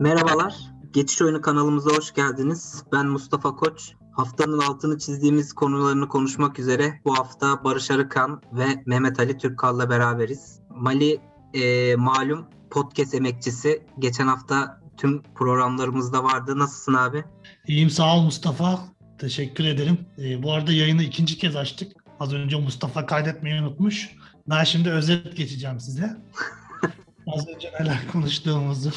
Merhabalar. Geçiş Oyunu kanalımıza hoş geldiniz. Ben Mustafa Koç. Haftanın altını çizdiğimiz konularını konuşmak üzere bu hafta Barış Arıkan ve Mehmet Ali Türkkal'la beraberiz. Mali e, malum podcast emekçisi. Geçen hafta tüm programlarımızda vardı. Nasılsın abi? İyiyim sağ ol Mustafa. Teşekkür ederim. Ee, bu arada yayını ikinci kez açtık. Az önce Mustafa kaydetmeyi unutmuş. Ben şimdi özet geçeceğim size. Az önce neler konuştuğumuzu.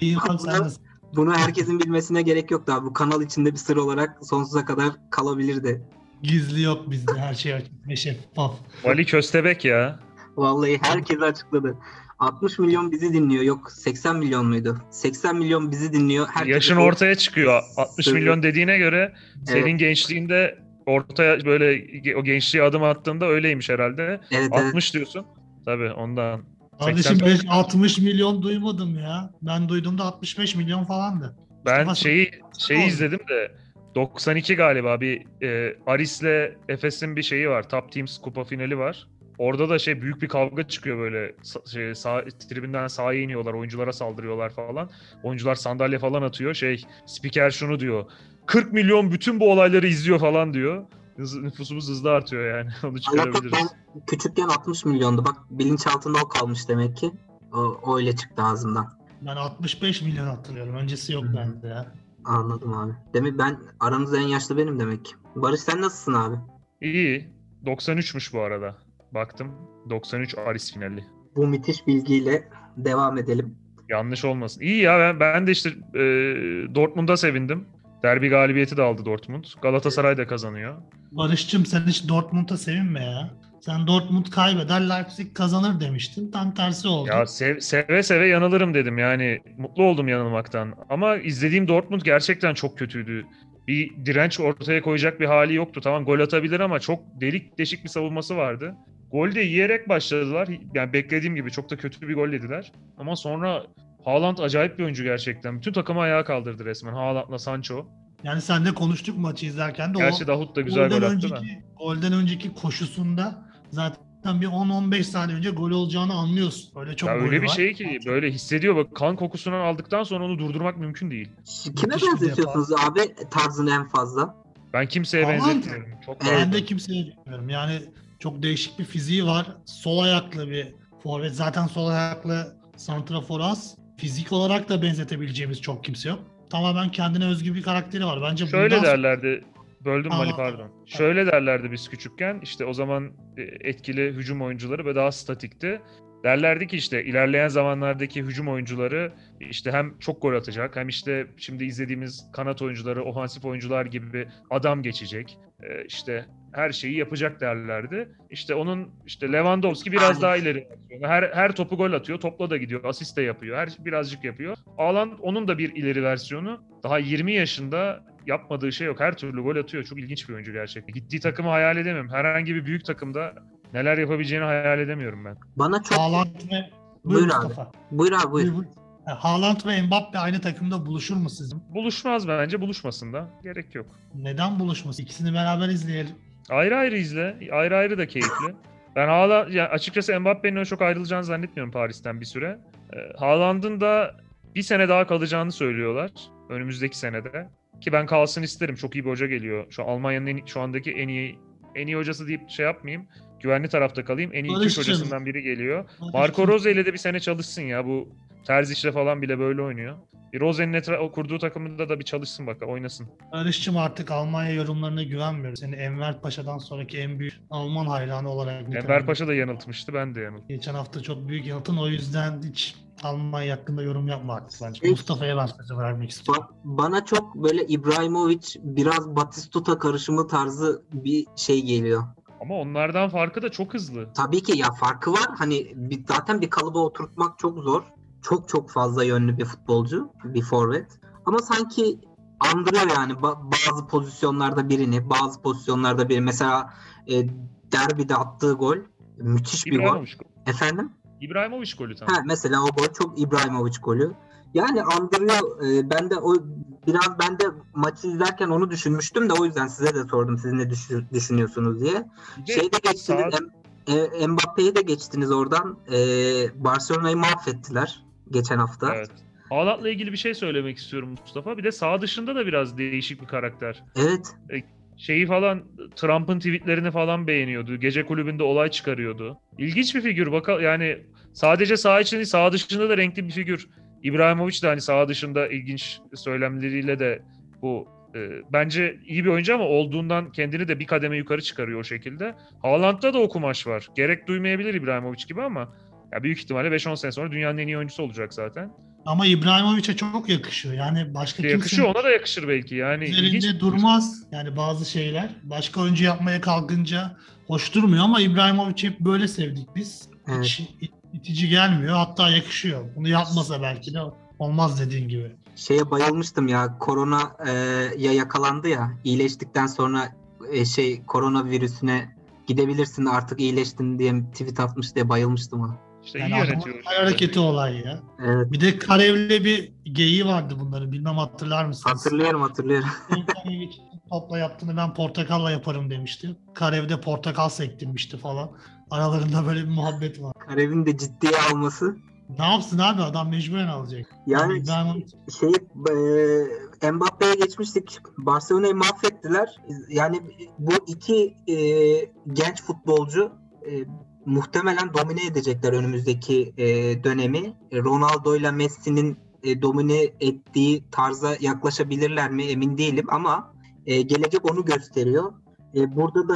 Sen nasılsın? Bunu herkesin bilmesine gerek yoktu abi. Bu kanal içinde bir sır olarak sonsuza kadar kalabilirdi. Gizli yok bizde her şey açık ve şeffaf. Vali Köstebek ya. Vallahi herkes açıkladı. 60 milyon bizi dinliyor. Yok 80 milyon muydu? 80 milyon bizi dinliyor. Herkes Yaşın ortaya çıkıyor. 60 Söyle. milyon dediğine göre senin Evet. gençliğinde ortaya böyle o gençliğe adım attığında öyleymiş herhalde. Evet, evet. 60 diyorsun. Tabii ondan. Kardeşim 80 ben 60 milyon duymadım ya. Ben duyduğumda 65 milyon falandı. Ben Nasıl- şeyi şeyi oldu? izledim de 92 galiba bir e, Aris'le Efes'in bir şeyi var. Top Teams kupa finali var. Orada da şey büyük bir kavga çıkıyor böyle şey, sağ, tribünden sahaya iniyorlar, oyunculara saldırıyorlar falan. Oyuncular sandalye falan atıyor. Şey spiker şunu diyor. 40 milyon bütün bu olayları izliyor falan diyor. Hız, nüfusumuz hızlı artıyor yani. Onu çıkarabiliriz. ben küçükken 60 milyondu. Bak bilinçaltında o kalmış demek ki. O, o öyle çıktı ağzımdan. Ben 65 milyon hatırlıyorum. Öncesi yok bende ya. Anladım abi. Demek ben aranızda en yaşlı benim demek ki. Barış sen nasılsın abi? İyi. 93'müş bu arada. Baktım. 93 Aris finali. Bu müthiş bilgiyle devam edelim. Yanlış olmasın. İyi ya ben, ben de işte e, Dortmund'a sevindim. Derbi galibiyeti de aldı Dortmund. Galatasaray da kazanıyor. Barış'cığım sen hiç Dortmund'a sevinme ya. Sen Dortmund kaybeder Leipzig kazanır demiştin. Tam tersi oldu. Ya sev- seve seve yanılırım dedim. Yani mutlu oldum yanılmaktan. Ama izlediğim Dortmund gerçekten çok kötüydü. Bir direnç ortaya koyacak bir hali yoktu. Tamam gol atabilir ama çok delik deşik bir savunması vardı. Gol de yiyerek başladılar. Yani beklediğim gibi çok da kötü bir gol yediler. Ama sonra Haaland acayip bir oyuncu gerçekten. Bütün takımı ayağa kaldırdı resmen. Haaland'la Sancho. Yani sen de konuştuk maçı izlerken de Gerçi o Davut da güzel gol attı önceki, da. golden önceki koşusunda zaten bir 10-15 saniye önce gol olacağını anlıyorsun. Öyle çok Ya golü öyle bir var. şey ki böyle hissediyor bak kan kokusunu aldıktan sonra onu durdurmak mümkün değil. Kime benzetiyorsunuz abi tarzını en fazla? Ben kimseye Haaland. benzetmiyorum. Çok. Ben pardon. de kimseye bilmiyorum. Yani çok değişik bir fiziği var. Sol ayaklı bir forvet. Zaten sol ayaklı santrafor az. Fizik olarak da benzetebileceğimiz çok kimse yok. Tamamen kendine özgü bir karakteri var. Bence Şöyle bundan derlerdi. Böldüm Mali pardon. Şöyle derlerdi biz küçükken. işte o zaman e, etkili hücum oyuncuları ve daha statikti. Derlerdi ki işte ilerleyen zamanlardaki hücum oyuncuları işte hem çok gol atacak hem işte şimdi izlediğimiz kanat oyuncuları, ofansif oyuncular gibi adam geçecek. E, işte her şeyi yapacak derlerdi. İşte onun işte Lewandowski biraz Aynen. daha ileri versiyonu. Her her topu gol atıyor, topla da gidiyor, asist de yapıyor. Her birazcık yapıyor. Haaland onun da bir ileri versiyonu. Daha 20 yaşında yapmadığı şey yok. Her türlü gol atıyor. Çok ilginç bir oyuncu gerçekten. Gittiği takımı hayal edemiyorum. Herhangi bir büyük takımda neler yapabileceğini hayal edemiyorum ben. Bana çok... Haaland ve Buyur Buyur abi. Mustafa. Buyur abi buyur. Buyur, buyur. Ha, Haaland ve Mbappe aynı takımda buluşur mu sizin? Buluşmaz bence. Buluşmasın da. Gerek yok. Neden buluşması? İkisini beraber izleyelim. Ayrı ayrı izle. Ayrı ayrı da keyifli. Ben hala ya açıkçası Mbappe'nin çok ayrılacağını zannetmiyorum Paris'ten bir süre. Ee, Haaland'ın da bir sene daha kalacağını söylüyorlar. Önümüzdeki senede. Ki ben kalsın isterim. Çok iyi bir hoca geliyor. Şu Almanya'nın şu andaki en iyi en iyi hocası deyip şey yapmayayım. Güvenli tarafta kalayım. En iyi Türk Barış'cığım. hocasından biri geliyor. Marco Rose ile de bir sene çalışsın ya. Bu Terzic'le falan bile böyle oynuyor. Bir Rose'nin etra- kurduğu takımında da bir çalışsın bak oynasın. Barış'cığım artık Almanya yorumlarına güvenmiyoruz. Seni Enver Paşa'dan sonraki en büyük Alman hayranı olarak Enver. Paşa da yanıltmıştı. Ben de yanılttım. Geçen hafta çok büyük yanıltın o yüzden hiç Almanya hakkında yorum yapma artık bence. Mustafa'ya ben sözü vermek istiyorum. Ba- bana çok böyle İbrahimovic biraz Batistuta karışımı tarzı bir şey geliyor. Ama onlardan farkı da çok hızlı. Tabii ki ya farkı var. Hani bir, zaten bir kalıba oturtmak çok zor. Çok çok fazla yönlü bir futbolcu, bir forvet. Ama sanki andırıyor yani ba- bazı pozisyonlarda birini, bazı pozisyonlarda biri. Mesela e, derbide attığı gol müthiş bir gol. Efendim? İbrahimovic golü tam. Ha, mesela o gol çok İbrahimovic golü. Yani andırıyor. E, ben de o biraz ben de maçı izlerken onu düşünmüştüm de o yüzden size de sordum siz ne düşün- düşünüyorsunuz diye. Şeyde geçtiniz, e, Mbappe'yi de geçtiniz oradan. E, Barcelona'yı mahvettiler geçen hafta. Evet. Haaland'la ilgili bir şey söylemek istiyorum Mustafa. Bir de sağ dışında da biraz değişik bir karakter. Evet. Şeyi falan Trump'ın tweetlerini falan beğeniyordu. Gece kulübünde olay çıkarıyordu. İlginç bir figür. Bakalım yani sadece sağ içinde değil sağ dışında da renkli bir figür. İbrahimovic de hani sağ dışında ilginç söylemleriyle de bu e, bence iyi bir oyuncu ama olduğundan kendini de bir kademe yukarı çıkarıyor o şekilde. Haaland'da da o kumaş var. Gerek duymayabilir İbrahimovic gibi ama ya büyük ihtimalle 5-10 sene sonra dünyanın en iyi oyuncusu olacak zaten. Ama İbrahimovic'e çok yakışıyor. Yani başka Yakışıyor kimsenin ona da yakışır belki. Yani üzerinde durmaz. Yani bazı şeyler. Başka oyuncu yapmaya kalkınca hoş durmuyor ama İbrahimovic'i hep böyle sevdik biz. Evet. Hiç itici gelmiyor. Hatta yakışıyor. Bunu yapmasa belki de olmaz dediğin gibi. Şeye bayılmıştım ya. Korona e, ya yakalandı ya. iyileştikten sonra e, şey korona virüsüne gidebilirsin artık iyileştin diye tweet atmış diye bayılmıştım ona. İşte Yani iyi adamın yönetiyor. hareketi olay ya. Evet. Bir de Karev'le bir geyiği vardı bunların. Bilmem hatırlar mısınız? Hatırlıyorum hatırlıyorum. Karev topla yaptığını ben portakalla yaparım demişti. Karev'de portakal sektirmişti falan. Aralarında böyle bir muhabbet var. Karev'in de ciddiye alması. Ne yapsın abi adam mecburen alacak. Yani İbrahimovic şey e, Mbappe'ye geçmiştik. Barcelona'yı mahvettiler. Yani bu iki e, genç futbolcu e, muhtemelen domine edecekler önümüzdeki e, dönemi. Ronaldo ile Messi'nin e, domine ettiği tarza yaklaşabilirler mi emin değilim ama e, gelecek onu gösteriyor. E, burada da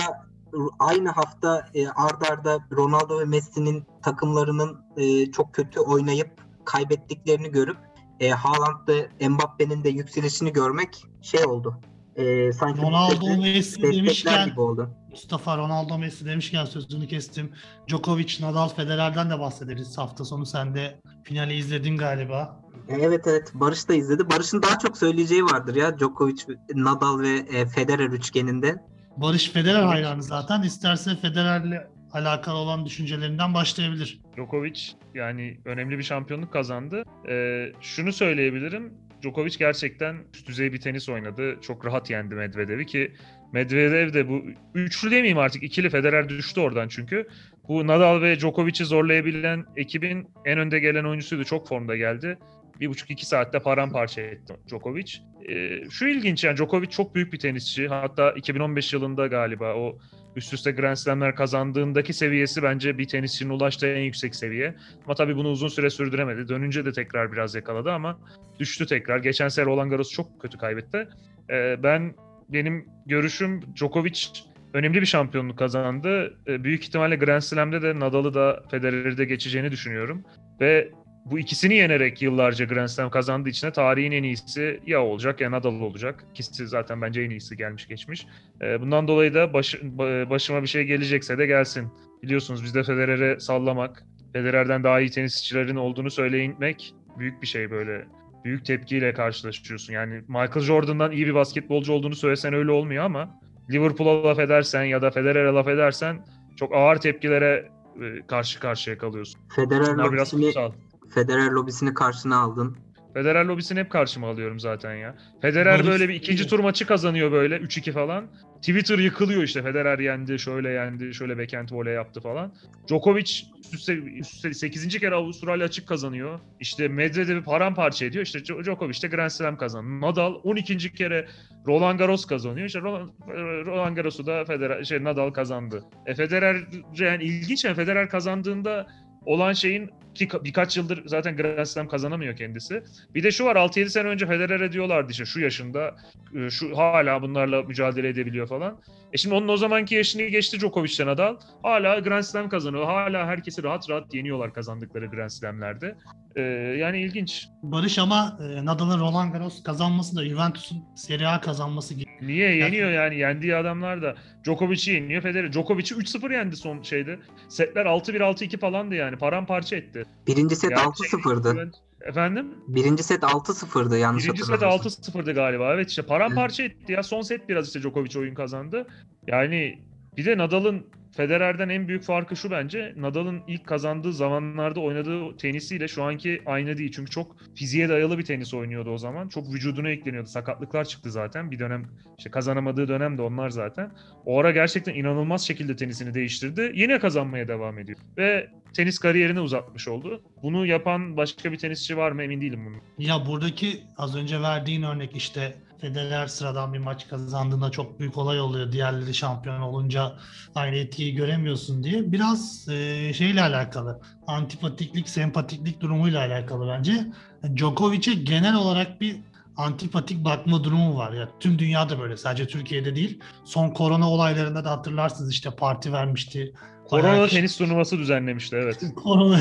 aynı hafta e, ard arda Ronaldo ve Messi'nin takımlarının e, çok kötü oynayıp kaybettiklerini görüp e, Haaland'da Mbappe'nin de yükselişini görmek şey oldu. E, sanki Ronaldo Messi demişken gibi oldu. Mustafa Ronaldo Messi demişken sözünü kestim. Djokovic, Nadal, Federer'den de bahsederiz. Hafta sonu sen de finali izledin galiba. E, Evet evet Barış da izledi. Barış'ın daha çok söyleyeceği vardır ya Djokovic, Nadal ve e, Federer üçgeninde. Barış Federer hayranı zaten. İsterse Federer'le alakalı olan düşüncelerinden başlayabilir. Djokovic yani önemli bir şampiyonluk kazandı. Ee, şunu söyleyebilirim. Djokovic gerçekten üst düzey bir tenis oynadı. Çok rahat yendi Medvedev'i ki Medvedev de bu üçlü demeyeyim artık ikili Federer düştü oradan çünkü. Bu Nadal ve Djokovic'i zorlayabilen ekibin en önde gelen oyuncusuydu. Çok formda geldi. Bir buçuk iki saatte paramparça etti Djokovic. Ee, şu ilginç yani Djokovic çok büyük bir tenisçi. Hatta 2015 yılında galiba o üst üste Grand Slam'ler kazandığındaki seviyesi bence bir tenisçinin ulaştığı en yüksek seviye. Ama tabii bunu uzun süre sürdüremedi. Dönünce de tekrar biraz yakaladı ama düştü tekrar. Geçen sene Roland Garros çok kötü kaybetti. Ee, ben benim görüşüm Djokovic önemli bir şampiyonluk kazandı. Ee, büyük ihtimalle Grand Slam'de de Nadal'ı da Federer'i de geçeceğini düşünüyorum. Ve bu ikisini yenerek yıllarca Grand Slam kazandığı için de tarihin en iyisi ya olacak ya Nadal olacak. İkisi zaten bence en iyisi gelmiş geçmiş. Ee, bundan dolayı da baş, ba- başıma bir şey gelecekse de gelsin. Biliyorsunuz bizde Federer'e sallamak, Federer'den daha iyi tenisçilerin olduğunu söylemek büyük bir şey böyle. Büyük tepkiyle karşılaşıyorsun. Yani Michael Jordan'dan iyi bir basketbolcu olduğunu söylesen öyle olmuyor ama Liverpool'a laf edersen ya da Federer'e laf edersen çok ağır tepkilere e, karşı karşıya kalıyorsun. Federer Bunlar biraz kutsal. Federer lobisini karşına aldın. Federer lobisini hep karşıma alıyorum zaten ya. Federer Barış- böyle bir ikinci tur maçı kazanıyor böyle 3-2 falan. Twitter yıkılıyor işte Federer yendi, şöyle yendi, şöyle backhand voley yaptı falan. Djokovic üst üste, üst üste 8. kere Avustralya açık kazanıyor. İşte Medvedev'i paramparça ediyor. İşte Djo- Djokovic de Grand Slam kazandı. Nadal 12. kere Roland Garros kazanıyor. İşte Roland, Roland Garros'u da Federer, şey, Nadal kazandı. E Federer yani ilginç yani Federer kazandığında olan şeyin ki ka- birkaç yıldır zaten Grand Slam kazanamıyor kendisi. Bir de şu var 6-7 sene önce Federer'e diyorlardı işte şu yaşında e, şu hala bunlarla mücadele edebiliyor falan. E şimdi onun o zamanki yaşını geçti Djokovic'ten Nadal. Hala Grand Slam kazanıyor. Hala herkesi rahat rahat yeniyorlar kazandıkları Grand Slam'lerde. E, yani ilginç. Barış ama e, Nadal'ın Roland Garros kazanması da Juventus'un Serie A kazanması gibi. Niye yeniyor yani yendiği adamlar da Djokovic'i yeniyor Federer. Djokovic'i 3-0 yendi son şeyde. Setler 6-1 6-2 falandı yani. Paramparça etti. Birinci set Gerçek- 6-0'dı. Efendim? Birinci set 6-0'dı yanlış Birinci set hatırlamıyorsam. 6-0'dı galiba. Evet işte paramparça etti ya. Son set biraz işte Djokovic oyun kazandı. Yani Bir de Nadal'ın Federer'den en büyük farkı şu bence. Nadal'ın ilk kazandığı zamanlarda oynadığı tenisiyle şu anki aynı değil. Çünkü çok fiziğe dayalı bir tenis oynuyordu o zaman. Çok vücuduna ekleniyordu. Sakatlıklar çıktı zaten. Bir dönem işte kazanamadığı dönem de onlar zaten. O ara gerçekten inanılmaz şekilde tenisini değiştirdi. Yine kazanmaya devam ediyor. Ve tenis kariyerini uzatmış oldu. Bunu yapan başka bir tenisçi var mı emin değilim bunun. Ya buradaki az önce verdiğin örnek işte Federer sıradan bir maç kazandığında çok büyük olay oluyor. Diğerleri şampiyon olunca aynı etkiyi göremiyorsun diye. Biraz e, şeyle alakalı. Antipatiklik, sempatiklik durumuyla alakalı bence. Djokovic'e genel olarak bir antipatik bakma durumu var. Ya tüm dünyada böyle. Sadece Türkiye'de değil. Son korona olaylarında da hatırlarsınız işte parti vermişti. Korona Bayağı tenis turnuvası düzenlemişti evet. korona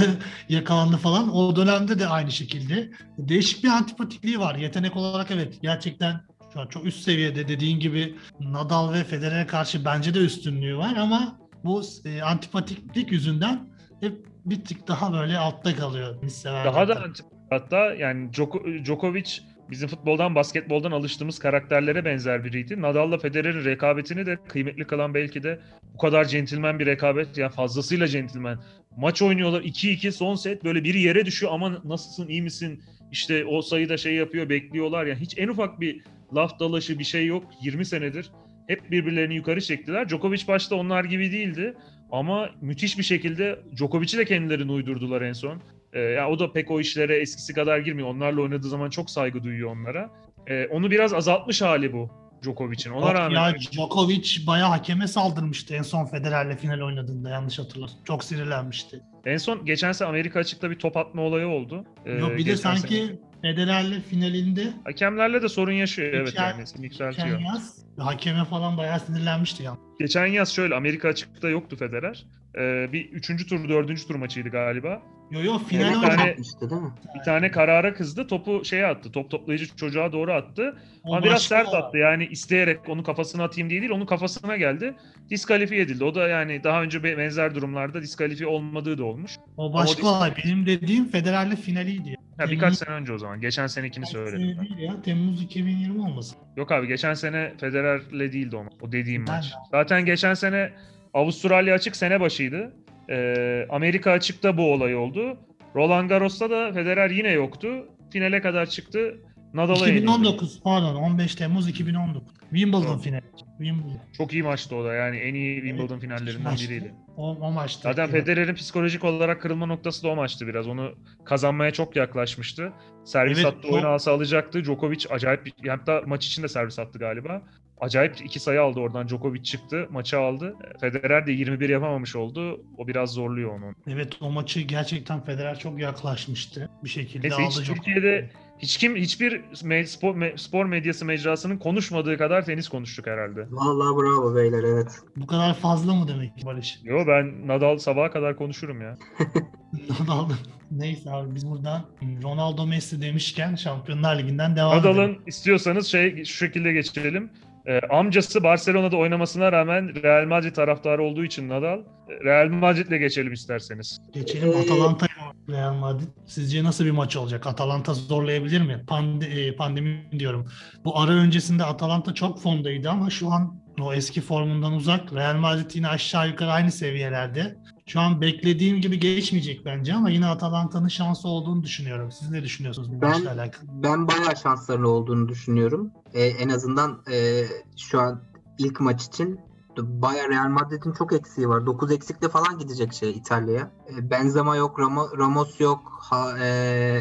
yakalandı falan. O dönemde de aynı şekilde. Değişik bir antipatikliği var. Yetenek olarak evet gerçekten şu an çok üst seviyede dediğin gibi Nadal ve Federer'e karşı bence de üstünlüğü var ama bu e, antipatiklik yüzünden hep bir tık daha böyle altta kalıyor. Daha da anti hatta yani Djoko- Djokovic bizim futboldan, basketboldan alıştığımız karakterlere benzer biriydi. Nadal'la Federer'in rekabetini de kıymetli kılan belki de bu kadar centilmen bir rekabet. Yani fazlasıyla centilmen. Maç oynuyorlar 2-2 son set böyle biri yere düşüyor ama nasılsın iyi misin? İşte o sayıda şey yapıyor bekliyorlar. Yani hiç en ufak bir laf dalaşı bir şey yok 20 senedir. Hep birbirlerini yukarı çektiler. Djokovic başta onlar gibi değildi. Ama müthiş bir şekilde Djokovic'i de kendilerini uydurdular en son. Ee, ya o da pek o işlere eskisi kadar girmiyor. Onlarla oynadığı zaman çok saygı duyuyor onlara. Ee, onu biraz azaltmış hali bu Djokovic'in. Ona Bak rağmen ya Djokovic bayağı hakeme saldırmıştı en son Federer'le final oynadığında yanlış hatırlasın. Çok sinirlenmişti. en son geçen sene Amerika açıkta bir top atma olayı oldu. Ee, Yok bir de sanki sene. Federer'le finalinde hakemlerle de sorun yaşıyor evet yani yükseltiyor. geçen yaz hakeme falan bayağı sinirlenmişti ya. Geçen yaz şöyle Amerika açıkta yoktu Federer. Ee, bir üçüncü tur, dördüncü tur maçıydı galiba. Yo yo Bir final tane- oynadı. Yapmıştı değil mi? Bir tane karara kızdı. Topu şeye attı. Top toplayıcı çocuğa doğru attı. O Ama biraz sert olay. attı. Yani isteyerek onu kafasına atayım diye değil. Onun kafasına geldi. Diskalifiye edildi. O da yani daha önce be- benzer durumlarda diskalifiye olmadığı da olmuş. O başka o- olay. Benim dediğim Federer'le finaliydi. ya. Ha, Temmuz- birkaç sene önce o zaman. Geçen senekini Kaç söyledim sene ben. değil ya. Temmuz 2020 olmasın. Yok abi geçen sene Federer'le değildi o, o dediğim Ben maç. de. Zaten geçen sene Avustralya açık sene başıydı. Ee, Amerika açıkta bu olay oldu. Roland Garros'ta da Federer yine yoktu. Finale kadar çıktı. Nadal'a yenildi. 2019 pardon 15 Temmuz 2019. Wimbledon Tamam. finali. Wimbledon. Çok iyi maçtı o da yani en iyi Wimbledon finallerinden maçtı. biriydi. O, o maçta. Zaten Federer'in psikolojik olarak kırılma noktası da o maçtı biraz. Onu kazanmaya çok yaklaşmıştı. Servis Evet, attı, çok- oyunu alsa alacaktı. Djokovic acayip, bir- hatta maç için de servis attı galiba. Acayip iki sayı aldı oradan. Djokovic çıktı, maçı aldı. Federer de 21 yapamamış oldu. O biraz zorluyor onu. Evet o maçı gerçekten Federer çok yaklaşmıştı. Bir şekilde Neyse, hiç aldı. çok- Türkiye'de Hiç kim hiçbir me- spor, me- spor medyası mecrasının konuşmadığı kadar tenis konuştuk herhalde. Vallahi bravo beyler evet. Bu kadar fazla mı demek ki Barış? Yo ben Nadal sabaha kadar konuşurum ya. Ronaldo. Neyse abi biz buradan Ronaldo Messi demişken Şampiyonlar Ligi'nden devam edelim. Nadal'ın istiyorsanız şey şu şekilde geçelim. Ee, amcası Barcelona'da oynamasına rağmen Real Madrid taraftarı olduğu için Nadal e, Real Madrid'le geçelim isterseniz. Geçelim Ee, Atalanta Real Madrid. Sizce nasıl bir maç olacak? Atalanta zorlayabilir mi? Pande, e, pandemi diyorum. Bu ara öncesinde Atalanta çok formdaydı ama şu an o eski formundan uzak. Real Madrid yine aşağı yukarı aynı seviyelerde. Şu an beklediğim gibi geçmeyecek bence ama yine Atalanta'nın şansı olduğunu düşünüyorum. Siz ne düşünüyorsunuz bu Ben- maçla alakalı? Ben bayağı şanslarının olduğunu düşünüyorum. Ee, en azından e, şu an ilk maç için bayağı Real Madrid'in çok eksiği var. 9 eksikle falan gidecek şey İtalya'ya. E, Benzema yok, Ramo- Ramos yok, ha, e,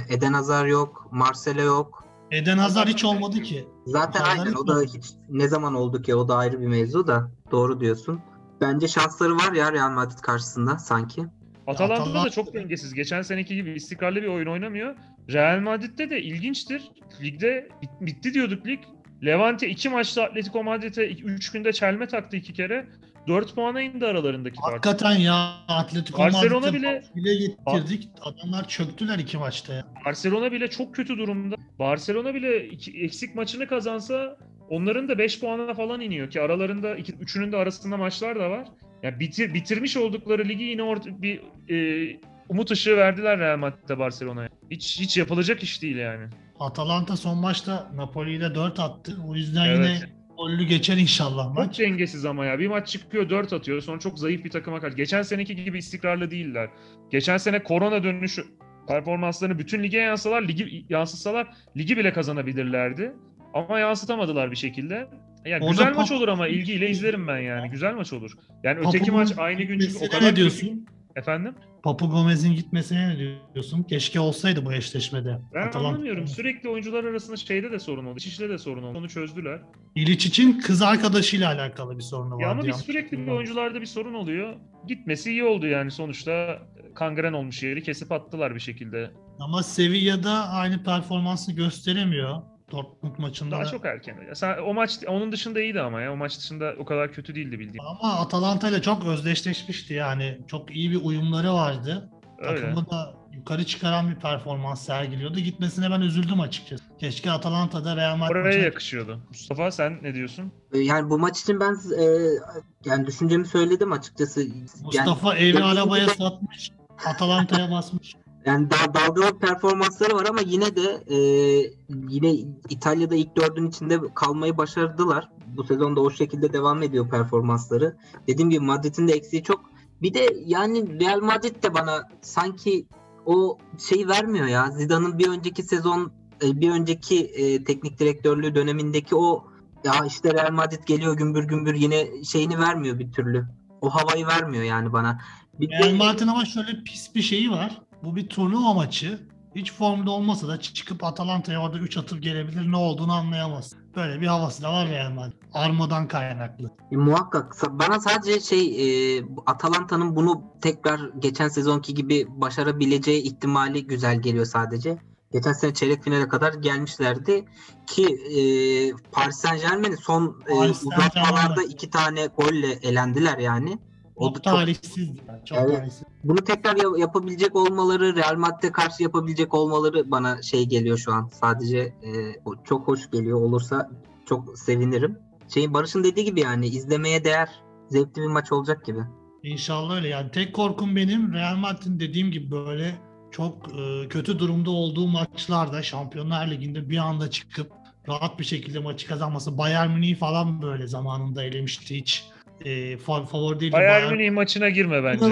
Eden Hazard yok, Marcelo yok. Eden Hazard hiç olmadı ki. Zaten Hazard aynen o da hiç ne zaman oldu ki o da ayrı bir mevzu da doğru diyorsun. Bence şansları var ya Real Madrid karşısında sanki. Atalanta'da da çok dengesiz. Geçen seneki gibi istikrarlı bir oyun oynamıyor. Real Madrid'de de ilginçtir. Ligde bit- bitti diyorduk lig. Levante iki maçta Atletico Madrid'e 3 günde çelme taktı iki kere. 4 puana indi aralarındaki fark. Hakikaten ya Atletico Barcelona bile- bile getirdik. Adamlar çöktüler iki maçta ya. Barcelona bile çok kötü durumda. Barcelona bile iki, eksik maçını kazansa onların da 5 puana falan iniyor ki aralarında iki, üçünün de arasında maçlar da var. Ya bitir, bitirmiş oldukları ligi yine orta, bir e, umut ışığı verdiler Real Madrid'de Barcelona'ya. Hiç hiç yapılacak iş değil yani. Atalanta son maçta Napoli ile 4 attı. O yüzden Evet. yine Gollü geçer inşallah Çok maç. dengesiz ama ya. Bir maç çıkıyor 4 atıyor. Sonra çok zayıf bir takıma karşı. Geçen seneki gibi istikrarlı değiller. Geçen sene korona dönüşü performanslarını bütün lige yansısalar, ligi yansıtsalar ligi bile kazanabilirlerdi. Ama yansıtamadılar bir şekilde. Yani Orada güzel maç olur ama ilgiyle izlerim ben yani. Güzel maç olur. Yani öteki maç aynı gün çünkü o kadar ne diyorsun? Efendim? Papu Gomez'in gitmesine ne diyorsun? Keşke olsaydı bu eşleşmede. Ben Atalanta- anlamıyorum. Sürekli oyuncular arasında şeyde de sorun oldu. İşte de sorun oldu. Onu çözdüler. İliç için kız arkadaşıyla alakalı bir sorunu vardı. Ya ama bir yanlış sürekli bir oyuncularda bir sorun oluyor. Gitmesi iyi oldu yani sonuçta kangren olmuş yeri kesip attılar bir şekilde. Ama Sevilla'da aynı performansı gösteremiyor. Dortmund maçında. Daha da. çok erken. Sen, o maç onun dışında iyiydi ama ya. O maç dışında o kadar kötü değildi bildiğim. Ama Atalanta ile çok özdeşleşmişti yani. Çok iyi bir uyumları vardı. Öyle. Takımı da yukarı çıkaran bir performans sergiliyordu. Gitmesine ben üzüldüm açıkçası. Keşke Atalanta'da Real Madrid Oraya maçına- yakışıyordu. Mustafa sen ne diyorsun? E, Yani bu maç için ben e, yani düşüncemi söyledim açıkçası. Yani, Mustafa evi yani- arabaya satmış. Atalanta'ya basmış. Yani daha dalgalı performansları var ama yine de e, yine İtalya'da ilk dördün içinde kalmayı başardılar. Bu sezonda o şekilde devam ediyor performansları. Dediğim gibi Madrid'in de eksiği çok. Bir de yani Real Madrid de bana sanki o şeyi vermiyor ya. Zidane'ın bir önceki sezon e, bir önceki e, teknik direktörlüğü dönemindeki o ya işte Real Madrid geliyor gümbür gümbür yine şeyini vermiyor bir türlü. O havayı vermiyor yani bana. Bir Real Madrid'in ama şöyle pis bir şeyi var. Bu bir turnuva maçı. Hiç formda olmasa da çıkıp Atalanta'ya orada 3 atıp gelebilir ne olduğunu anlayamaz. Böyle bir havası da var Real Madrid. Armadan kaynaklı. E, muhakkak. Bana sadece şey e, Atalanta'nın bunu tekrar geçen sezonki gibi başarabileceği ihtimali güzel geliyor sadece. Geçen sene çeyrek finale kadar gelmişlerdi ki e, Paris Saint Germain'i son e, uzatmalarda iki tane golle elendiler yani. O da Çok çok, talihsiz. Yani, çok Evet. talihsiz. bunu tekrar ya- yapabilecek olmaları, Real Madrid'e karşı yapabilecek olmaları bana şey geliyor şu an. Sadece e, çok hoş geliyor. Olursa çok sevinirim. Şeyin Barış'ın dediği gibi yani izlemeye değer, zevkli bir maç olacak gibi. İnşallah öyle. Yani tek korkum benim Real Madrid'in dediğim gibi böyle çok e, kötü durumda olduğu maçlarda Şampiyonlar Ligi'nde bir anda çıkıp rahat bir şekilde maçı kazanması. Bayern Münih falan böyle zamanında elemişti hiç. E, fa- favori değil. Bayern Münih maçına girme bence.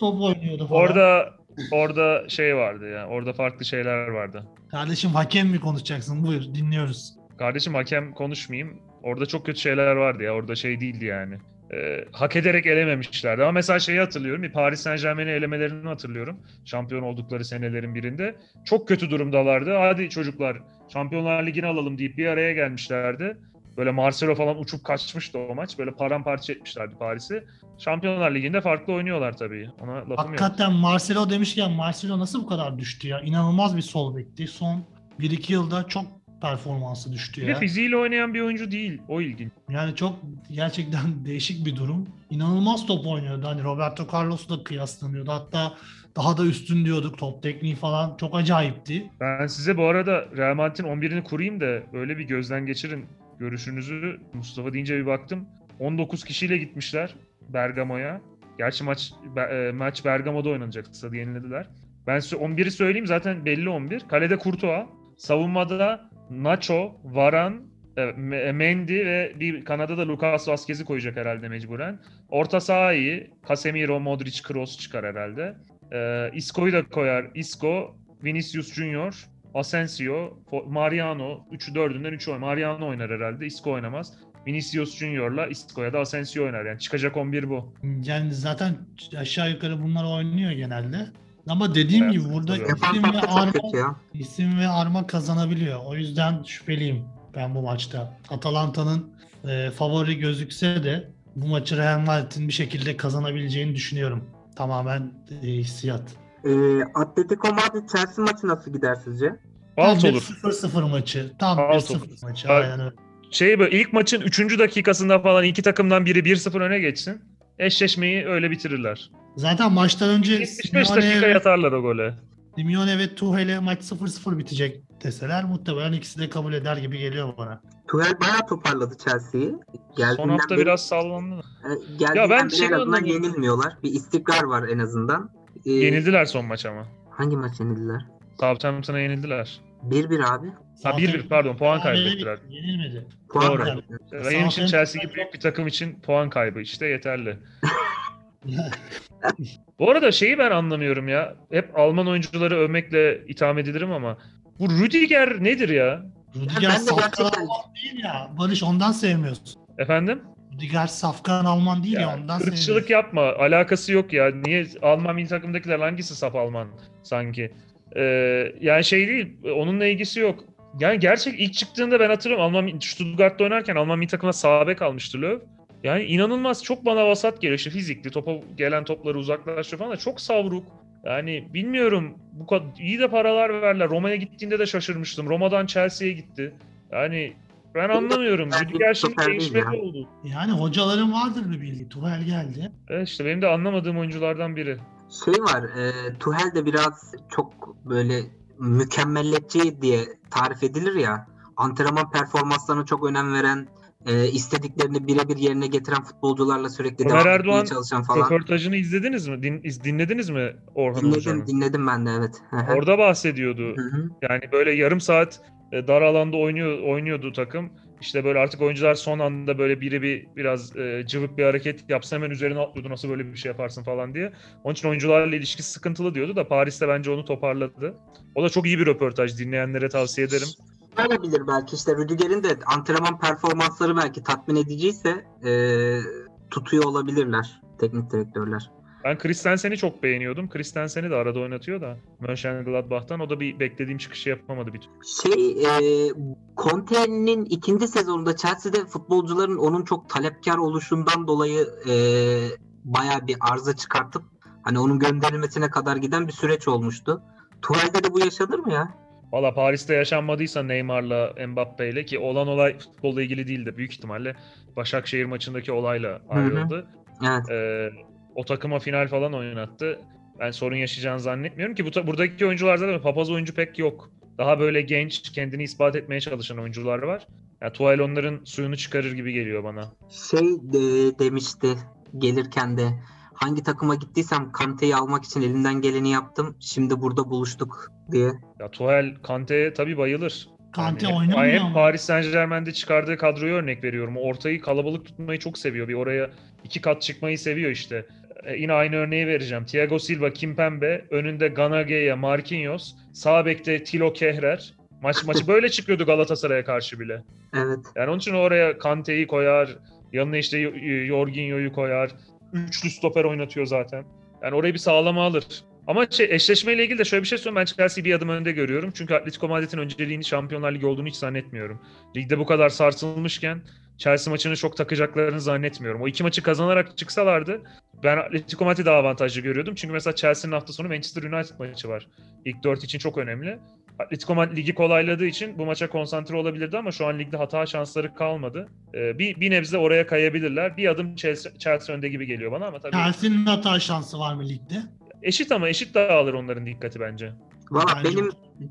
Top oynuyordu falan. Orada orada şey vardı ya. Orada farklı şeyler vardı. Kardeşim hakem mi konuşacaksın? Buyur dinliyoruz. Kardeşim hakem konuşmayayım. Orada çok kötü şeyler vardı ya. Orada şey değildi yani. Ee, hak ederek elememişlerdi. Ama mesela şeyi hatırlıyorum. Bir Paris Saint Germain'i elemelerini hatırlıyorum. Şampiyon oldukları senelerin birinde. Çok kötü durumdalardı. Hadi çocuklar Şampiyonlar Ligi'ni alalım deyip bir araya gelmişlerdi. Böyle Marcelo falan uçup kaçmıştı o maç. Böyle paramparça etmişlerdi Paris'i. Şampiyonlar Ligi'nde farklı oynuyorlar tabii. Ona lafım yok. Hakikaten Marcelo demişken Marcelo nasıl bu kadar düştü ya? İnanılmaz bir sol bekti. Son 1-2 yılda çok performansı düştü Bir de ya. fiziğiyle oynayan bir oyuncu değil. O ilginç. Yani çok gerçekten değişik bir durum. İnanılmaz top oynuyordu. Hani Roberto Carlos'la kıyaslanıyordu. Hatta daha da üstün diyorduk. Top tekniği falan çok acayipti. Ben size bu arada Real Madrid'in 11'ini kurayım da öyle bir gözden geçirin görüşünüzü. Mustafa deyince bir baktım. 19 kişiyle gitmişler Bergamo'ya. Gerçi maç e, maç Bergamo'da oynanacak. Stadı yenilediler. Ben size 11'i söyleyeyim zaten belli 11. Kalede Courtois, savunmada Nacho, Varan, e, Me- Mendy ve bir Kanada da Lucas Vazquez'i koyacak herhalde mecburen. Orta saha iyi. Casemiro, Modric, Kroos çıkar herhalde. E, Isco'yu da koyar. Isco, Vinicius Junior, Asensio, Mariano. 3'ü 4'ünden 3 oynar. Mariano oynar herhalde. Isco oynamaz. Vinicius Junior'la Isco'ya da Asensio oynar. Yani çıkacak 11 bu. Yani zaten aşağı yukarı bunlar oynuyor genelde. Ama dediğim Evet, gibi burada tabii. İsim ve arma, ya. isim ve arma kazanabiliyor. O yüzden şüpheliyim ben bu maçta. Atalanta'nın e, favori gözükse de bu maçı Real Madrid'in bir şekilde kazanabileceğini düşünüyorum. Tamamen e, hissiyat. E, Atletico Madrid Chelsea maçı nasıl gider sizce? Alt olur. 0-0 maçı. Tam Alt 1-0 olur. maçı. Aynen öyle. Şey böyle ilk maçın 3. dakikasında falan iki takımdan biri 1-0 öne geçsin. Eşleşmeyi öyle bitirirler. Zaten maçtan önce 75 Simeone dakika yatarlar o gole. Simeone ve Tuchel'e maç 0-0 bitecek deseler muhtemelen ikisi de kabul eder gibi geliyor bana. Tuchel bayağı toparladı Chelsea'yi. Son hafta beri- biraz sallandı. E, geldiğinden Ya ben beri şey en azından yenilmiyorlar. Bir istikrar var en azından. E, Yenildiler son maç ama. Hangi maç yenildiler? Southampton'a yenildiler. 1-1 abi. Ha 1-1 pardon puan kaybettiler. Yenilmedi. Puan Doğru. kaybettiler. Benim için Chelsea gibi büyük bir takım için puan kaybı işte yeterli. Bu arada şeyi ben anlamıyorum ya. Hep Alman oyuncuları övmekle itham edilirim ama bu Rüdiger nedir ya? Rüdiger Ben de gerçekten- değil ya. Barış ondan sevmiyorsun. Efendim? Rüdiger Safkan Alman değil ya, Ya, ondan Irkçılık yapma. Alakası yok ya. Niye Alman milli takımdakiler hangisi saf Alman sanki? Ee, yani şey değil. Onunla ilgisi yok. Yani gerçek ilk çıktığında ben hatırlıyorum Alman Stuttgart'ta oynarken Alman milli takımına sağ bek almıştı Löw. Yani inanılmaz çok bana vasat geliyor. İşte fizikli, topa gelen topları uzaklaştırıyor falan da çok savruk. Yani bilmiyorum bu kadar iyi de paralar verler. Roma'ya gittiğinde de şaşırmıştım. Roma'dan Chelsea'ye gitti. Yani ben anlamıyorum. Stoper değil değişmeli ya. oldu. Yani hocaların vardır bir bildiği. Tuhel geldi. Evet işte benim de anlamadığım oyunculardan biri. Şey var, e, Tuhel de biraz çok böyle mükemmeliyetçi diye tarif edilir ya. Antrenman performanslarına çok önem veren, e, istediklerini birebir yerine getiren futbolcularla sürekli Ömer devam etmeye Erdoğan çalışan falan. Röportajını izlediniz mi? Din, iz- dinlediniz mi Orhan Dinledim, Hoca'nın? dinledim ben de evet. Hı hı. Orada bahsediyordu. Hı hı. Yani böyle yarım saat e, dar alanda oynuyor oynuyordu takım. İşte böyle artık oyuncular son anda böyle biri bir biraz e, cıvık bir hareket yapsa hemen üzerine atlıyordu nasıl böyle bir şey yaparsın falan diye. Onun için oyuncularla ilişkisi sıkıntılı diyordu da Paris'te bence onu toparladı. O da çok iyi bir röportaj. Dinleyenlere tavsiye ederim. Olabilir belki işte Rüdiger'in de antrenman performansları belki tatmin ediciyse e, tutuyor olabilirler teknik direktörler. Ben Christensen'i çok beğeniyordum. Christensen'i de arada oynatıyor da Mönchengladbach'tan. O da bir beklediğim çıkışı yapamadı bir türlü. Şey e, Conte'nin ikinci sezonunda Chelsea'de futbolcuların onun çok talepkar oluşundan dolayı e, bayağı bir arıza çıkartıp hani onun gönderilmesine kadar giden bir süreç olmuştu. Tuval'de de bu yaşanır mı ya? Valla Paris'te yaşanmadıysa Neymar'la Mbappe'yle ki olan olay futbolla ilgili değil de büyük ihtimalle Başakşehir maçındaki olayla ayrıldı. Evet. Ee, o takıma final falan oynattı. Ben sorun yaşayacağını zannetmiyorum ki bu buradaki oyuncular zaten papaz oyuncu pek yok. Daha böyle genç, kendini ispat etmeye çalışan oyuncular var. Yani Tuchel onların suyunu çıkarır gibi geliyor bana. Şey de, demişti gelirken de hangi takıma gittiysem Kante'yi almak için elimden geleni yaptım. Şimdi burada buluştuk diye. Ya Tuchel Kante'ye tabii bayılır. Kante Yani oynamıyor hep ama. Paris Saint Germain'de çıkardığı kadroyu örnek veriyorum. Ortayı kalabalık tutmayı çok seviyor. Bir oraya iki kat çıkmayı seviyor işte. E, yine aynı örneği vereceğim. Thiago Silva, Kimpembe, önünde Ganageya, Marquinhos, sağ bekte Tilo Kehrer. Maç maçı böyle çıkıyordu Galatasaray'a karşı bile. Evet. Yani onun için oraya Kante'yi koyar, yanına işte Jorginho'yu koyar. Üçlü stoper oynatıyor zaten. Yani orayı bir sağlama alır. Ama şey, eşleşmeyle ilgili de şöyle bir şey söyleyeyim. Ben Chelsea'yi bir adım önde görüyorum. Çünkü Atletico Madrid'in önceliğini Şampiyonlar Ligi olduğunu hiç zannetmiyorum. Ligde bu kadar sarsılmışken Chelsea maçını çok takacaklarını zannetmiyorum. O iki maçı kazanarak çıksalardı ben Atletico Madrid'i daha avantajlı görüyordum. Çünkü mesela Chelsea'nin hafta sonu Manchester United maçı var. İlk dört için çok önemli. Atletico Madrid ligi kolayladığı için bu maça konsantre olabilirdi ama şu an ligde hata şansları kalmadı. Ee, bir, bir nebze oraya kayabilirler. Bir adım Chelsea, Chelsea önde gibi geliyor bana ama tabii Chelsea'nin hata şansı var mı ligde? eşit ama eşit dağılır onların dikkati bence. Valla benim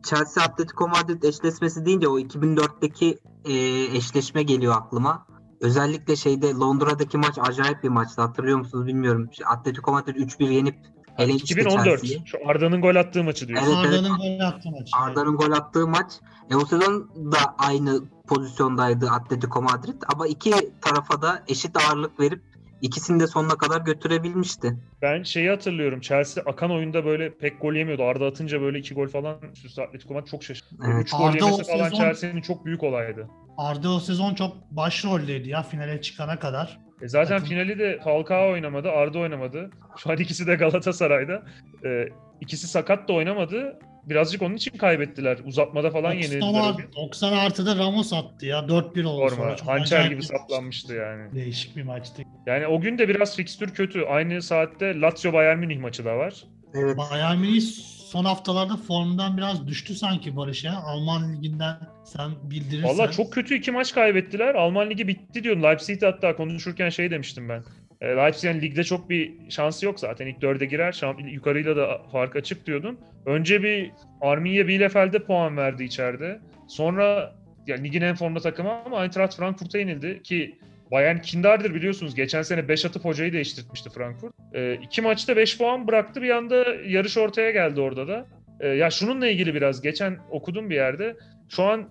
Chelsea Atletico Madrid eşleşmesi deyince o 2004'teki e, eşleşme geliyor aklıma. Özellikle şeyde Londra'daki maç acayip bir maçtı. Hatırlıyor musunuz bilmiyorum. İşte Atletico Madrid 3-1 yenip elemişti 2014. Chelsea'yi. Şu Arda'nın gol attığı maçı diyorsun. Evet, evet. Arda'nın gol attığı maç. Arda'nın gol attığı maç. E, o sezon da aynı pozisyondaydı Atletico Madrid. Ama iki tarafa da eşit ağırlık verip ikisini de sonuna kadar götürebilmişti. Ben şeyi hatırlıyorum. Chelsea akan oyunda böyle pek gol yemiyordu. Arda atınca böyle iki gol falan üst üste Atletico Madrid çok şaşırdı. Evet. 3 gol Arda yemesi o falan sezon- Chelsea'nin çok büyük olaydı. Arda o sezon çok başroldeydi ya finale çıkana kadar. E zaten Takım- finali de Falcao oynamadı, Arda oynamadı. Şu an ikisi de Galatasaray'da. E, ikisi sakat da oynamadı. Birazcık onun için kaybettiler. Uzatmada falan 90, yenildiler. o art, gün. 90 artıda Ramos attı ya. 4-1 oldu Forma. sonra. Çok Hançer gibi saplanmıştı yani. Değişik bir maçtı. Yani o gün de biraz fikstür kötü. Aynı saatte Lazio Bayern Münih maçı da var. Evet. Bayern Münih son haftalarda formdan biraz düştü sanki Barış ya. Alman liginden sen bildirirsen. Valla çok kötü iki maç kaybettiler. Alman ligi bitti diyorum. Leipzig'de hatta konuşurken şey demiştim ben. E, Leipzig'in ligde çok bir şansı yok zaten. İlk dörde girer. Şamp- yukarıyla da fark açık diyordum. Önce bir Arminia Bielefeld'e puan verdi içeride. Sonra yani ligin en formda takımı ama Eintracht Frankfurt'a yenildi ki Bayern kindardır biliyorsunuz. Geçen sene 5 atıp hocayı değiştirmişti Frankfurt. E, iki maçta 5 puan bıraktı. Bir anda yarış ortaya geldi orada da. e, ya şununla ilgili biraz geçen okudum bir yerde. Şu an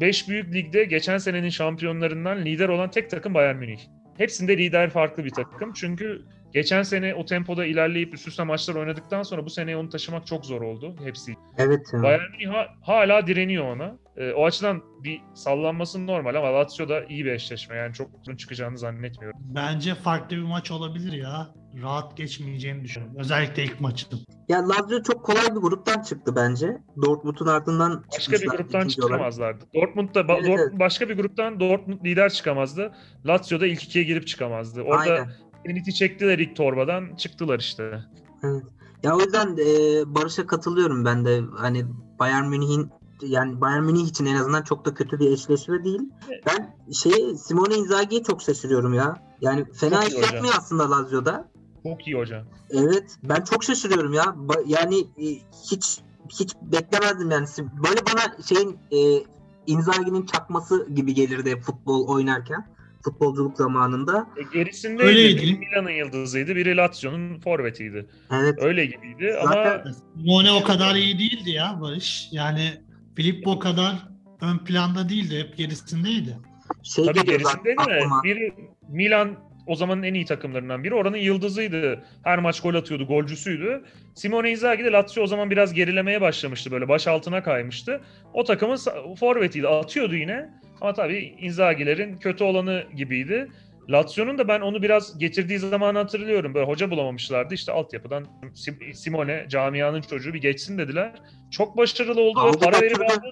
5 büyük ligde geçen senenin şampiyonlarından lider olan tek takım Bayern Münih. Hepsinde lider farklı bir takım. Çünkü geçen sene o tempoda ilerleyip üst üste maçlar oynadıktan sonra bu seneye onu taşımak çok zor oldu hepsi. Evet. Bayern Münih ha- hala direniyor ona. E, o açıdan bir sallanması normal ama Lazio da iyi bir eşleşme. Yani çok uzun çıkacağını zannetmiyorum. Bence farklı bir maç olabilir ya. Rahat geçmeyeceğini düşünüyorum. Özellikle ilk maçın. Ya Lazio çok kolay bir gruptan çıktı bence. Dortmund'un ardından Başka bir çıkmışlar gruptan çıkamazlardı. Dortmund'da ba- Evet, Dortmund evet. başka bir gruptan Dortmund lider çıkamazdı. Lazio da ilk ikiye girip çıkamazdı. Orada Aynen. Zenit'i çektiler ilk torbadan çıktılar işte. Evet. Ya o yüzden e, Barış'a katılıyorum ben de. Hani Bayern Münih'in yani Bayern Münih için en azından çok da kötü bir eşleşme değil. Ben şey Simone Inzaghi'ye çok şaşırıyorum ya. Yani fena iş yapmıyor aslında Lazio'da. Çok iyi hocam. Evet ben çok şaşırıyorum ya. Ba- yani e, hiç hiç beklemezdim yani. Böyle bana şeyin e, Inzaghi'nin çakması gibi gelirdi futbol oynarken. Futbolculuk zamanında. E, gerisindeydi. Öyleydi. Biri Milan'ın yıldızıydı, biri Lazio'nun forvetiydi. Evet. Öyle gibiydi Zaten- ama Simone o kadar iyi değildi ya Barış. Yani Filippo kadar ön planda değildi. Hep gerisindeydi. Şey tabii gerisindeydi de biri Milan o zamanın en iyi takımlarından biri. Oranın yıldızıydı. Her maç gol atıyordu, golcüsüydü. Simone Inzaghi de Lazio o zaman biraz gerilemeye başlamıştı böyle. Baş altına kaymıştı. O takımın forvetiydi. Atıyordu yine. Ama tabii Inzaghi'lerin kötü olanı gibiydi. Lazio'nun da ben onu biraz getirdiği zamanı hatırlıyorum. Böyle hoca bulamamışlardı. İşte altyapıdan Sim- Simone camianın çocuğu bir geçsin dediler. Çok başarılı oldu Aldı para verip götürdü. aldı.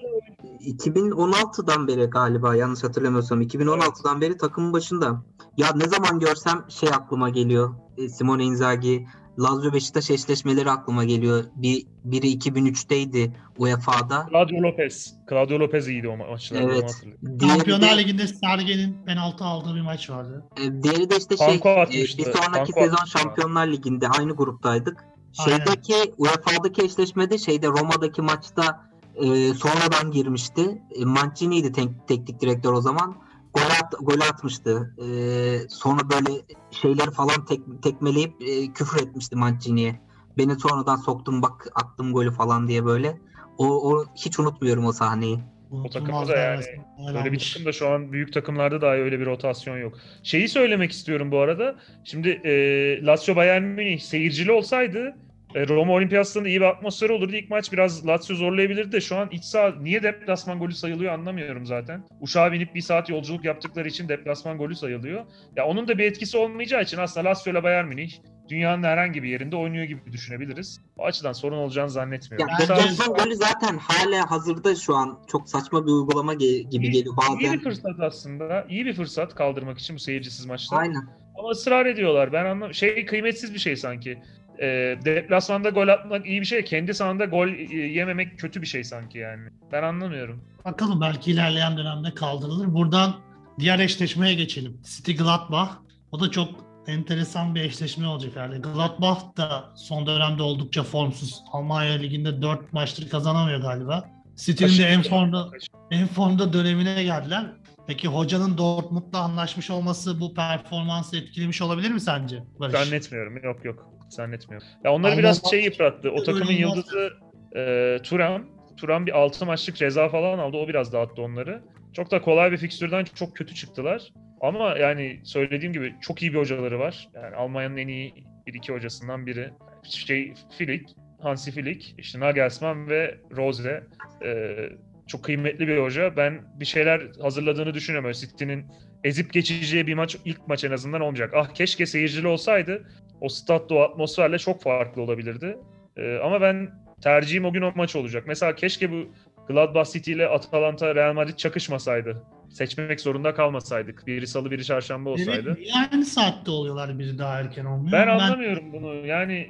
2016'dan beri galiba yanlış hatırlamıyorsam 2016'dan beri takımın başında. Ya ne zaman görsem şey aklıma geliyor. E, Simone Inzaghi, Lazio Beşiktaş eşleşmeleri aklıma geliyor. Bir biri 2003'teydi UEFA'da. Claudio Lopez. Claudio Lopez iyiydi o ma- maçlarda. Evet. Şampiyonlar de, Ligi'nde Sergen'in penaltı aldığı bir maç vardı. e, diğeri de işte şey e, atmıştı. bir sonraki Panko sezon atmıştı. Şampiyonlar Ligi'nde aynı gruptaydık. Aynen. Şeydeki UEFA'daki eşleşmede şeyde Roma'daki maçta e, sonradan girmişti. E, Mancini'ydi tek- teknik direktör o zaman. Gol, at, gol atmıştı. E, sonra böyle şeyleri falan tek, tekmeleyip e, küfür etmişti Mancini'ye. Beni sonradan soktun bak attım golü falan diye böyle. O, o hiç unutmuyorum o sahneyi. O takımda da yani Böyle bir almış. takımda şu an büyük takımlarda dahi öyle bir rotasyon yok. Şeyi söylemek istiyorum bu arada. Şimdi e, Lazio Bayern Münih seyircili olsaydı e, Roma Olimpiyatları'nda iyi bir atmosfer olurdu. İlk maç biraz Lazio zorlayabilirdi de şu an iç saha niye deplasman golü sayılıyor anlamıyorum zaten. Uçağa binip bir saat yolculuk yaptıkları için deplasman golü sayılıyor. Ya onun da bir etkisi olmayacağı için aslında Lazio ile Bayern Münih dünyanın herhangi bir yerinde oynuyor gibi düşünebiliriz. O açıdan sorun olacağını Ya zannetmiyorum. Bence- deplasman golü zaten hala hazırda şu an çok saçma bir uygulama ge- gibi geliyor İyi bazen. bir fırsat aslında. İyi bir fırsat kaldırmak için bu seyircisiz maçlar. Aynen. Ama ısrar ediyorlar. Ben anlam şey kıymetsiz bir şey sanki. E, deplasmanda gol atmak iyi bir şey. Kendi sahanda gol e, yememek kötü bir şey sanki yani. Ben anlamıyorum. Bakalım belki ilerleyen dönemde kaldırılır. Buradan diğer eşleşmeye geçelim. City Gladbach. O da çok enteresan bir eşleşme olacak herhalde. Gladbach da son dönemde oldukça formsuz. Almanya Ligi'nde 4 maçtır kazanamıyor galiba. City'nin de en formda en formda dönemine geldiler. Peki hocanın Dortmund'la anlaşmış olması bu performansı etkilemiş olabilir mi sence Barış? Zannetmiyorum. Yok yok. Zannetmiyorum. Ya onları Allah biraz şey yıprattı. O takımın yıldızı e, Turan. Turan bir 6 maçlık ceza falan aldı. O biraz dağıttı onları. Çok da kolay bir fikstürden çok kötü çıktılar. Ama yani söylediğim gibi çok iyi bir hocaları var. Yani Almanya'nın en iyi bir iki hocasından biri. Şey Flick, Hansi Flick, işte Nagelsmann ve Rose. e, çok kıymetli bir hoca. Ben bir şeyler hazırladığını düşünüyorum. City'nin ezip geçeceği bir maç ilk maç en azından olmayacak. Ah keşke seyircili olsaydı o statta o atmosferle çok farklı olabilirdi. Ee, ama ben tercihim o gün o maç olacak. Mesela keşke bu Gladbach City ile Atalanta Real Madrid çakışmasaydı. Seçmek zorunda kalmasaydık. Biri salı biri çarşamba olsaydı. Evet, aynı saatte oluyorlar biri daha erken olmuyor? Ben anlamıyorum bunu. Yani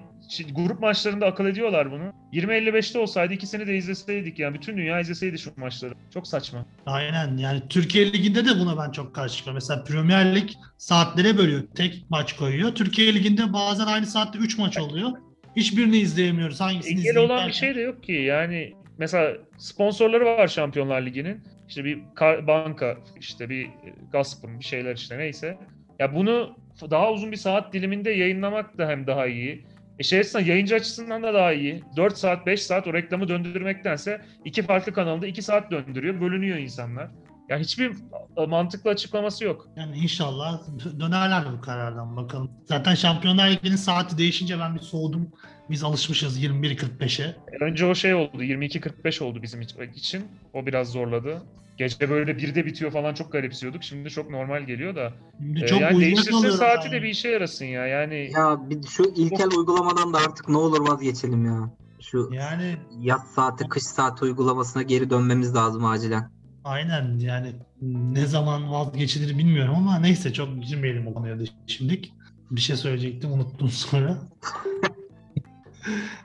grup maçlarında akıl ediyorlar bunu. 20.55'te olsaydı ikisini de izleseydik yani bütün dünya izleseydi şu maçları. Çok saçma. Aynen yani Türkiye Ligi'nde de buna ben çok karşı çıkıyorum. Mesela Premier Lig saatlere bölüyor. Tek maç koyuyor. Türkiye Ligi'nde bazen aynı saatte 3 maç oluyor. Hiçbirini izleyemiyoruz. Hangisini Engel olan bir şey de yok ki. Yani mesela sponsorları var Şampiyonlar Ligi'nin. İşte bir banka, işte bir Gazprom, bir şeyler işte neyse. Ya bunu daha uzun bir saat diliminde yayınlamak da hem daha iyi. E şey açısından, yayıncı açısından da daha iyi. 4 saat 5 saat o reklamı döndürmektense iki farklı kanalda 2 saat döndürüyor. Bölünüyor insanlar. Yani hiçbir mantıklı açıklaması yok. Yani inşallah dönerler bu karardan bakalım. Zaten Şampiyonlar Ligi'nin saati değişince ben bir soğudum. Biz alışmışız 21.45'e. Önce o şey oldu 22.45 oldu bizim için. O biraz zorladı. Gece böyle birde bitiyor falan çok garipsiyorduk. Şimdi çok normal geliyor da. Şimdi Ee, çok yani uyumak değiştirse oluyor saati yani. de bir işe yarasın ya. Yani Ya bir şu ilkel uygulamadan da artık ne olur vazgeçelim ya. Şu Yani yaz saati, kış saati uygulamasına geri dönmemiz lazım acilen. aynen yani ne zaman vazgeçilir bilmiyorum ama neyse çok girmeyelim o konuya şimdilik. Bir şey söyleyecektim unuttum sonra.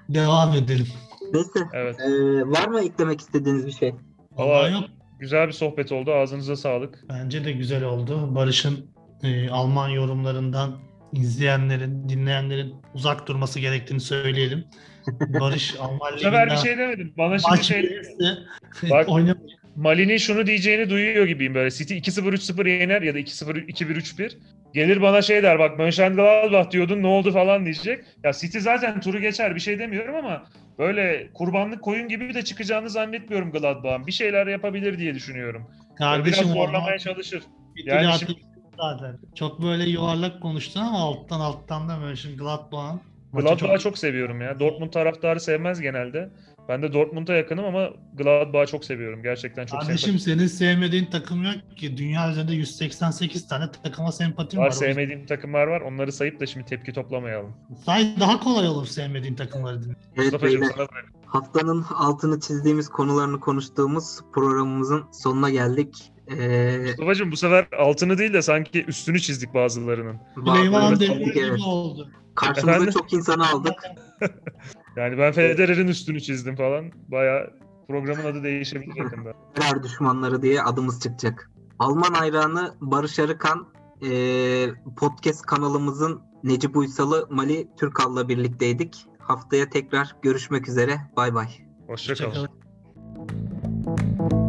Devam edelim. Neyse. evet. ee, var mı eklemek istediğiniz bir şey? Valla- Vallahi yok. Güzel bir sohbet oldu. Ağzınıza sağlık. Bence de güzel oldu. Barış'ın e, Alman yorumlarından izleyenlerin, dinleyenlerin uzak durması gerektiğini söyleyelim. Barış Alman Bu sefer bir şey demedim. Bana şimdi şey verirse Bak-. Mali'nin şunu diyeceğini duyuyor gibiyim böyle. City 2-0 3-0 yener ya da 2-0 2-1 3-1. Gelir bana şey der bak Mönchengladbach diyordun ne oldu falan diyecek. Ya City zaten turu geçer bir şey demiyorum ama böyle kurbanlık koyun gibi de çıkacağını zannetmiyorum Gladbach'ın. Bir şeyler yapabilir diye düşünüyorum. Kardeşim biraz zorlamaya çalışır. Yani şimdi- zaten. Çok böyle yuvarlak konuştun ama alttan alttan da Mönchengladbach'ın Gladbach'ı çok... çok... seviyorum ya. Dortmund taraftarı sevmez genelde. Ben de Dortmund'a yakınım ama Gladbach'ı çok seviyorum. Gerçekten çok Kardeşim sempatik. senin sevmediğin takım yok ki. Dünya üzerinde 188 tane takıma sempatim var. Var sevmediğim takımlar var. Onları sayıp da şimdi tepki toplamayalım. Say daha kolay olur sevmediğin takımları. Evet Mustafa'cığım beyler. sana bırak. Haftanın altını çizdiğimiz konularını konuştuğumuz programımızın sonuna geldik. Ee, Mustafa'cığım bu sefer altını değil de sanki üstünü çizdik bazılarının. Süleyman Demirel gibi oldu. Karşımıza Efendim? çok insanı aldık. Yani ben Federer'in üstünü çizdim falan. Baya programın adı değişebilir yakında. Federer düşmanları diye adımız çıkacak. Alman hayranı Barış Arıkan ee, podcast kanalımızın Necip Uysal'ı Mali Türkal'la birlikteydik. Haftaya tekrar görüşmek üzere. Bay bay. Hoşçakalın. Hoşçakalın.